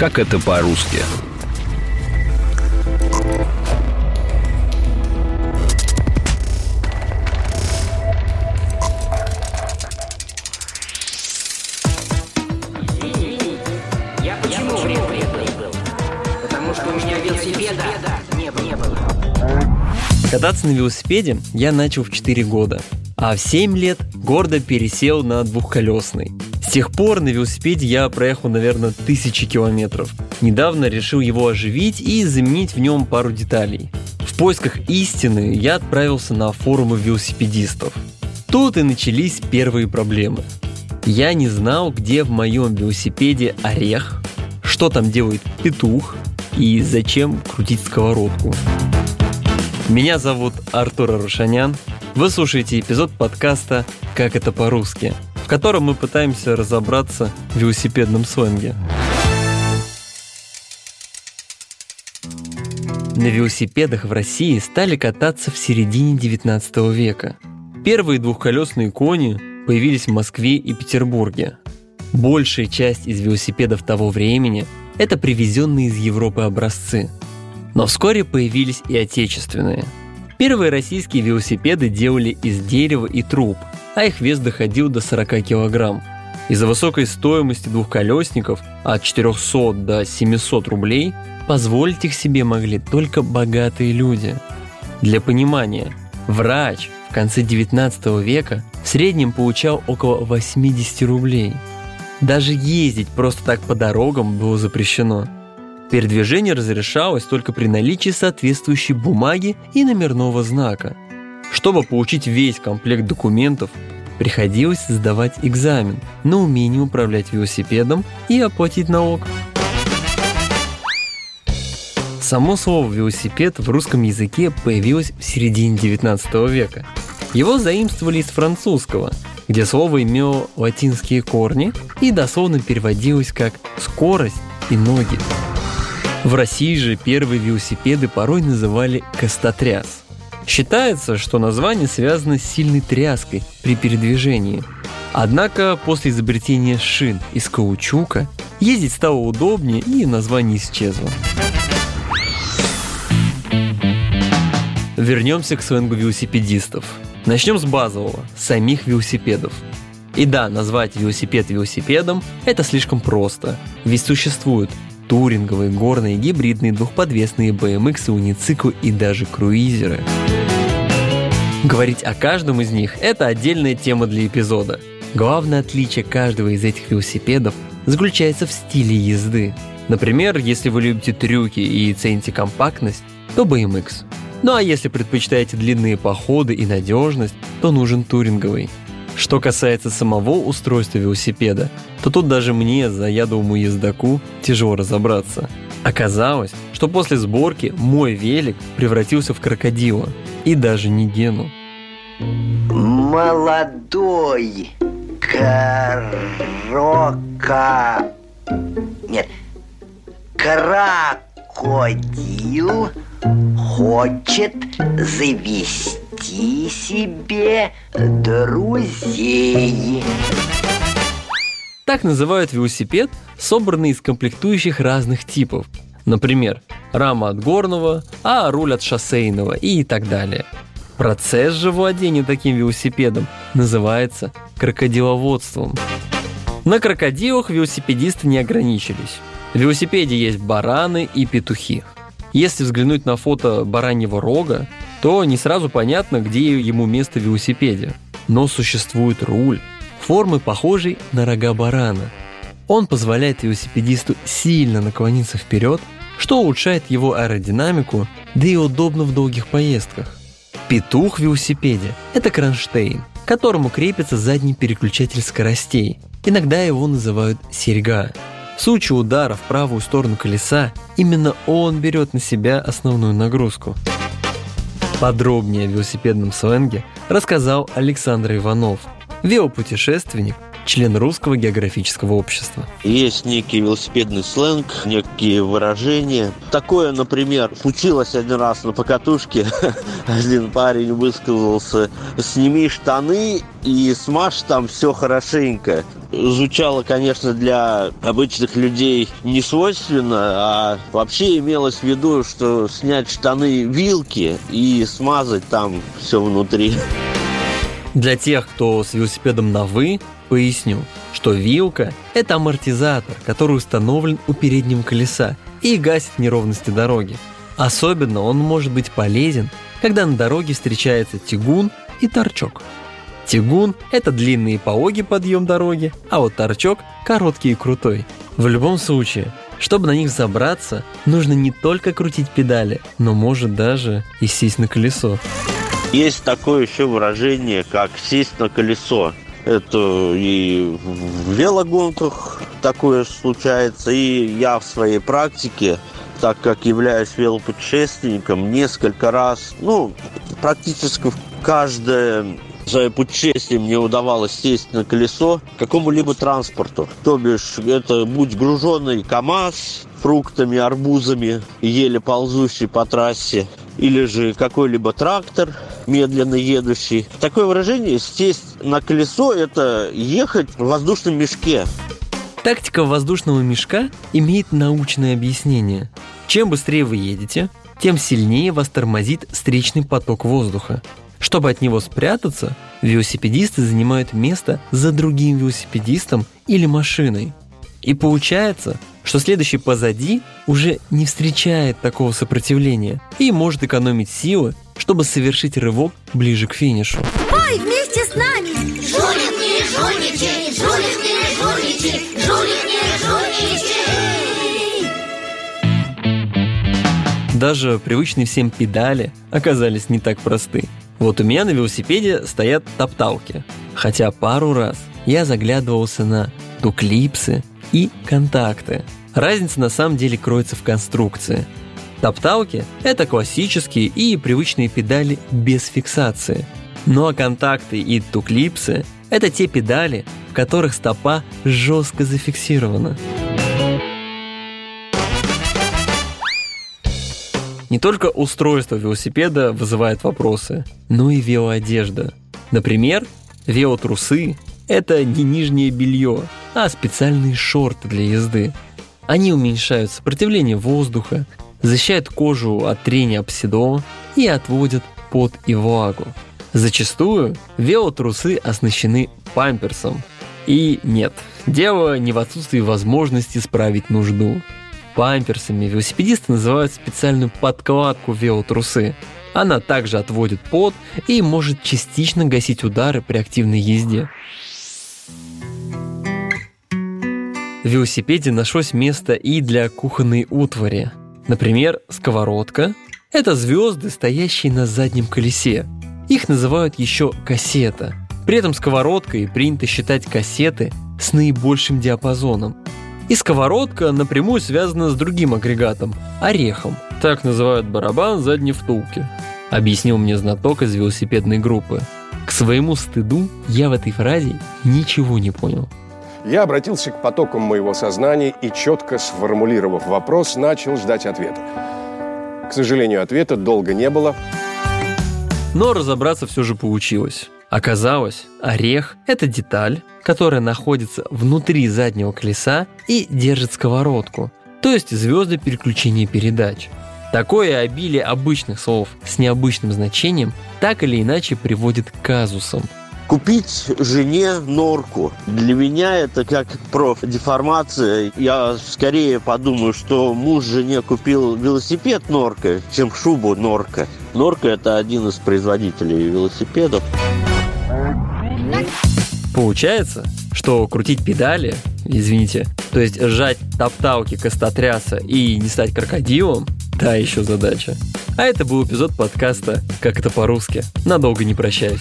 Как это по-русски? Я почему прибыл? Потому что у меня велосипеда не было. Не было. Кататься на велосипеде я начал в 4 года, а в 7 лет гордо пересел на двухколесный. С тех пор на велосипеде я проехал, наверное, тысячи километров. Недавно решил его оживить и заменить в нем пару деталей. В поисках истины я отправился на форумы велосипедистов. Тут и начались первые проблемы. Я не знал, где в моем велосипеде орех, что там делает петух и зачем крутить сковородку. Меня зовут Артур Арушанян. Вы слушаете эпизод подкаста «Как это по-русски», котором мы пытаемся разобраться в велосипедном сленге. На велосипедах в России стали кататься в середине 19 века. Первые двухколесные кони появились в Москве и Петербурге. Большая часть из велосипедов того времени – это привезенные из Европы образцы. Но вскоре появились и отечественные. Первые российские велосипеды делали из дерева и труб, а их вес доходил до 40 килограмм. Из-за высокой стоимости двухколесников от 400 до 700 рублей позволить их себе могли только богатые люди. Для понимания, врач в конце 19 века в среднем получал около 80 рублей. Даже ездить просто так по дорогам было запрещено. Передвижение разрешалось только при наличии соответствующей бумаги и номерного знака. Чтобы получить весь комплект документов, приходилось сдавать экзамен на умение управлять велосипедом и оплатить налог. Само слово «велосипед» в русском языке появилось в середине 19 века. Его заимствовали из французского, где слово имело латинские корни и дословно переводилось как «скорость» и «ноги». В России же первые велосипеды порой называли «костотряс». Считается, что название связано с сильной тряской при передвижении. Однако после изобретения шин из каучука ездить стало удобнее и название исчезло. Вернемся к сленгу велосипедистов. Начнем с базового, самих велосипедов. И да, назвать велосипед велосипедом – это слишком просто, ведь существуют туринговые, горные, гибридные, двухподвесные BMX, унициклы и даже круизеры. Говорить о каждом из них – это отдельная тема для эпизода. Главное отличие каждого из этих велосипедов заключается в стиле езды. Например, если вы любите трюки и цените компактность, то BMX. Ну а если предпочитаете длинные походы и надежность, то нужен туринговый. Что касается самого устройства велосипеда, то тут даже мне, заядлому ездаку, тяжело разобраться. Оказалось, что после сборки мой велик превратился в крокодила и даже не Гену. Молодой крока... Нет, крокодил хочет завести себе друзей. Так называют велосипед, собранный из комплектующих разных типов. Например, рама от горного, а руль от шоссейного и так далее. Процесс же владения таким велосипедом называется крокодиловодством. На крокодилах велосипедисты не ограничились. В велосипеде есть бараны и петухи. Если взглянуть на фото бараньего рога, то не сразу понятно, где ему место в велосипеде. Но существует руль, формы похожей на рога барана. Он позволяет велосипедисту сильно наклониться вперед, что улучшает его аэродинамику, да и удобно в долгих поездках. Петух в велосипеде – это кронштейн, к которому крепится задний переключатель скоростей. Иногда его называют серьга. В случае удара в правую сторону колеса, именно он берет на себя основную нагрузку. Подробнее о велосипедном сленге рассказал Александр Иванов, велопутешественник, член Русского географического общества. Есть некий велосипедный сленг, некие выражения. Такое, например, случилось один раз на покатушке. Один парень высказался, сними штаны и смажь там все хорошенько. Звучало, конечно, для обычных людей не свойственно, а вообще имелось в виду, что снять штаны вилки и смазать там все внутри. Для тех, кто с велосипедом на «вы», поясню, что вилка – это амортизатор, который установлен у переднего колеса и гасит неровности дороги. Особенно он может быть полезен, когда на дороге встречается тягун и торчок. Тягун – это длинный и пологий подъем дороги, а вот торчок – короткий и крутой. В любом случае, чтобы на них забраться, нужно не только крутить педали, но может даже и сесть на колесо. Есть такое еще выражение, как сесть на колесо. Это и в велогонках такое случается, и я в своей практике, так как являюсь велопутешественником, несколько раз, ну, практически в каждое свое путешествие мне удавалось сесть на колесо какому-либо транспорту. То бишь, это будь груженный КАМАЗ, фруктами, арбузами, еле ползущий по трассе, или же какой-либо трактор, медленно едущий. Такое выражение «сесть на колесо» – это ехать в воздушном мешке. Тактика воздушного мешка имеет научное объяснение. Чем быстрее вы едете, тем сильнее вас тормозит встречный поток воздуха. Чтобы от него спрятаться, велосипедисты занимают место за другим велосипедистом или машиной. И получается, что следующий позади уже не встречает такого сопротивления и может экономить силы, чтобы совершить рывок ближе к финишу. Пой вместе с нами! Жулик не жульничай, жулик не жульничай, жулик не жульничай! Даже привычные всем педали оказались не так просты. Вот у меня на велосипеде стоят топталки, хотя пару раз я заглядывался на туклипсы и контакты. Разница на самом деле кроется в конструкции. Топталки – это классические и привычные педали без фиксации. Ну а контакты и туклипсы – это те педали, в которых стопа жестко зафиксирована. Не только устройство велосипеда вызывает вопросы, но и велоодежда. Например, велотрусы – это не нижнее белье, а специальные шорты для езды. Они уменьшают сопротивление воздуха, защищают кожу от трения об седло и отводят пот и влагу. Зачастую велотрусы оснащены памперсом. И нет, дело не в отсутствии возможности справить нужду. Памперсами велосипедисты называют специальную подкладку велотрусы. Она также отводит пот и может частично гасить удары при активной езде. В велосипеде нашлось место и для кухонной утвари. Например, сковородка – это звезды, стоящие на заднем колесе. Их называют еще кассета. При этом сковородкой принято считать кассеты с наибольшим диапазоном. И сковородка напрямую связана с другим агрегатом – орехом. Так называют барабан задней втулки. Объяснил мне знаток из велосипедной группы. К своему стыду я в этой фразе ничего не понял. Я обратился к потокам моего сознания и, четко сформулировав вопрос, начал ждать ответа. К сожалению, ответа долго не было. Но разобраться все же получилось. Оказалось, орех – это деталь, которая находится внутри заднего колеса и держит сковородку, то есть звезды переключения передач. Такое обилие обычных слов с необычным значением так или иначе приводит к казусам – Купить жене норку. Для меня это как профдеформация. Я скорее подумаю, что муж жене купил велосипед норка, чем шубу норка. Норка это один из производителей велосипедов. Получается, что крутить педали, извините, то есть сжать топталки костотряса и не стать крокодилом, та еще задача. А это был эпизод подкаста «Как это по-русски». Надолго не прощаюсь.